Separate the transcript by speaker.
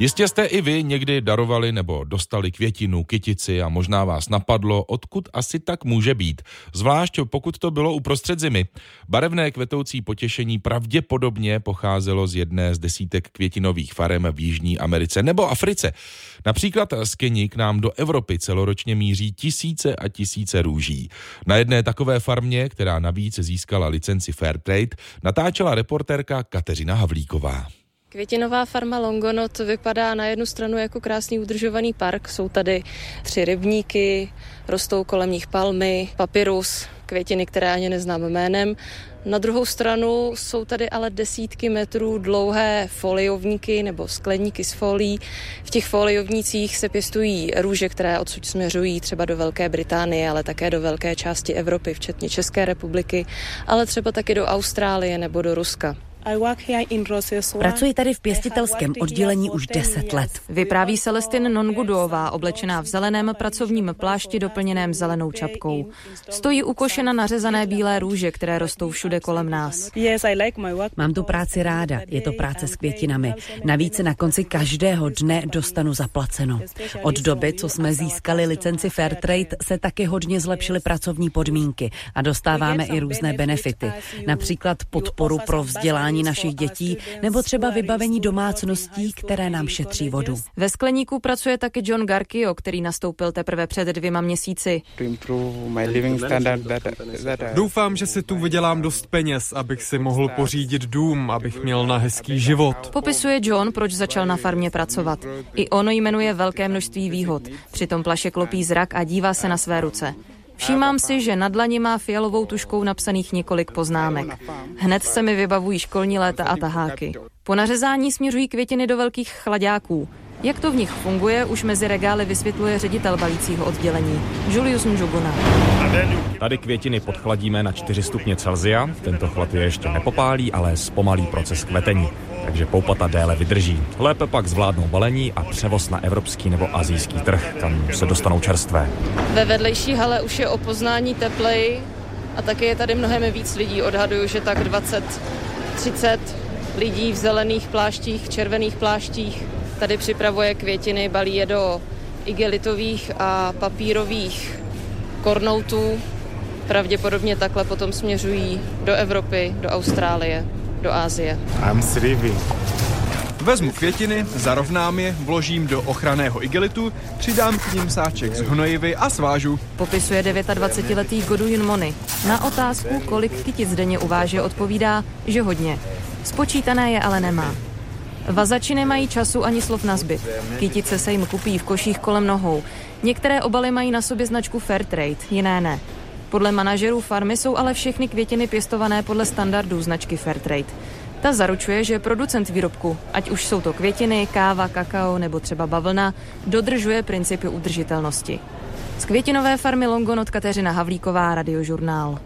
Speaker 1: Jistě jste i vy někdy darovali nebo dostali květinu, kytici a možná vás napadlo, odkud asi tak může být. Zvlášť pokud to bylo uprostřed zimy. Barevné kvetoucí potěšení pravděpodobně pocházelo z jedné z desítek květinových farem v Jižní Americe nebo Africe. Například z Keni k nám do Evropy celoročně míří tisíce a tisíce růží. Na jedné takové farmě, která navíc získala licenci Fairtrade, natáčela reportérka Kateřina Havlíková.
Speaker 2: Květinová farma Longonot vypadá na jednu stranu jako krásný udržovaný park. Jsou tady tři rybníky, rostou kolem nich palmy, papyrus, květiny, které ani neznám jménem. Na druhou stranu jsou tady ale desítky metrů dlouhé foliovníky nebo skleníky z folí. V těch foliovnících se pěstují růže, které odsud směřují třeba do Velké Británie, ale také do velké části Evropy, včetně České republiky, ale třeba taky do Austrálie nebo do Ruska.
Speaker 3: Pracuji tady v pěstitelském oddělení už 10 let.
Speaker 2: Vypráví Celestin Nonguduová, oblečená v zeleném pracovním plášti doplněném zelenou čapkou. Stojí ukošena nařezané bílé růže, které rostou všude kolem nás.
Speaker 3: Mám tu práci ráda, je to práce s květinami. Navíc na konci každého dne dostanu zaplaceno. Od doby, co jsme získali licenci Fairtrade, se taky hodně zlepšily pracovní podmínky a dostáváme i různé benefity. Například podporu pro vzdělání vzdělání našich dětí nebo třeba vybavení domácností, které nám šetří vodu.
Speaker 2: Ve skleníku pracuje taky John Garkio, který nastoupil teprve před dvěma měsíci.
Speaker 4: Doufám, že si tu vydělám dost peněz, abych si mohl pořídit dům, abych měl na hezký život.
Speaker 2: Popisuje John, proč začal na farmě pracovat. I ono jmenuje velké množství výhod. Přitom plaše klopí zrak a dívá se na své ruce. Všímám si, že na dlani má fialovou tuškou napsaných několik poznámek. Hned se mi vybavují školní léta a taháky. Po nařezání směřují květiny do velkých chladáků. Jak to v nich funguje, už mezi regály vysvětluje ředitel balícího oddělení Julius Njuguna.
Speaker 5: Tady květiny podchladíme na 4 stupně Celzia. Tento chlad je ještě nepopálí, ale zpomalí proces kvetení takže poupata déle vydrží. Lépe pak zvládnou balení a převoz na evropský nebo azijský trh, kam se dostanou čerstvé.
Speaker 2: Ve vedlejší hale už je o poznání teplej a taky je tady mnohem víc lidí. Odhaduju, že tak 20-30 lidí v zelených pláštích, červených pláštích. Tady připravuje květiny, balí je do igelitových a papírových kornoutů. Pravděpodobně takhle potom směřují do Evropy, do Austrálie do Ázie. I'm
Speaker 4: Vezmu květiny, zarovnám je, vložím do ochranného igelitu, přidám k ním sáček z hnojivy a svážu.
Speaker 2: Popisuje 29-letý Godwin Mony. Na otázku, kolik kytic denně uváže, odpovídá, že hodně. Spočítané je ale nemá. Vazači nemají času ani slov na zbyt. Kytice se jim kupí v koších kolem nohou. Některé obaly mají na sobě značku Fairtrade, jiné ne. Podle manažerů farmy jsou ale všechny květiny pěstované podle standardů značky Fairtrade. Ta zaručuje, že producent výrobku, ať už jsou to květiny, káva, kakao nebo třeba bavlna, dodržuje principy udržitelnosti. Z květinové farmy Longonot Kateřina Havlíková, Radiožurnál.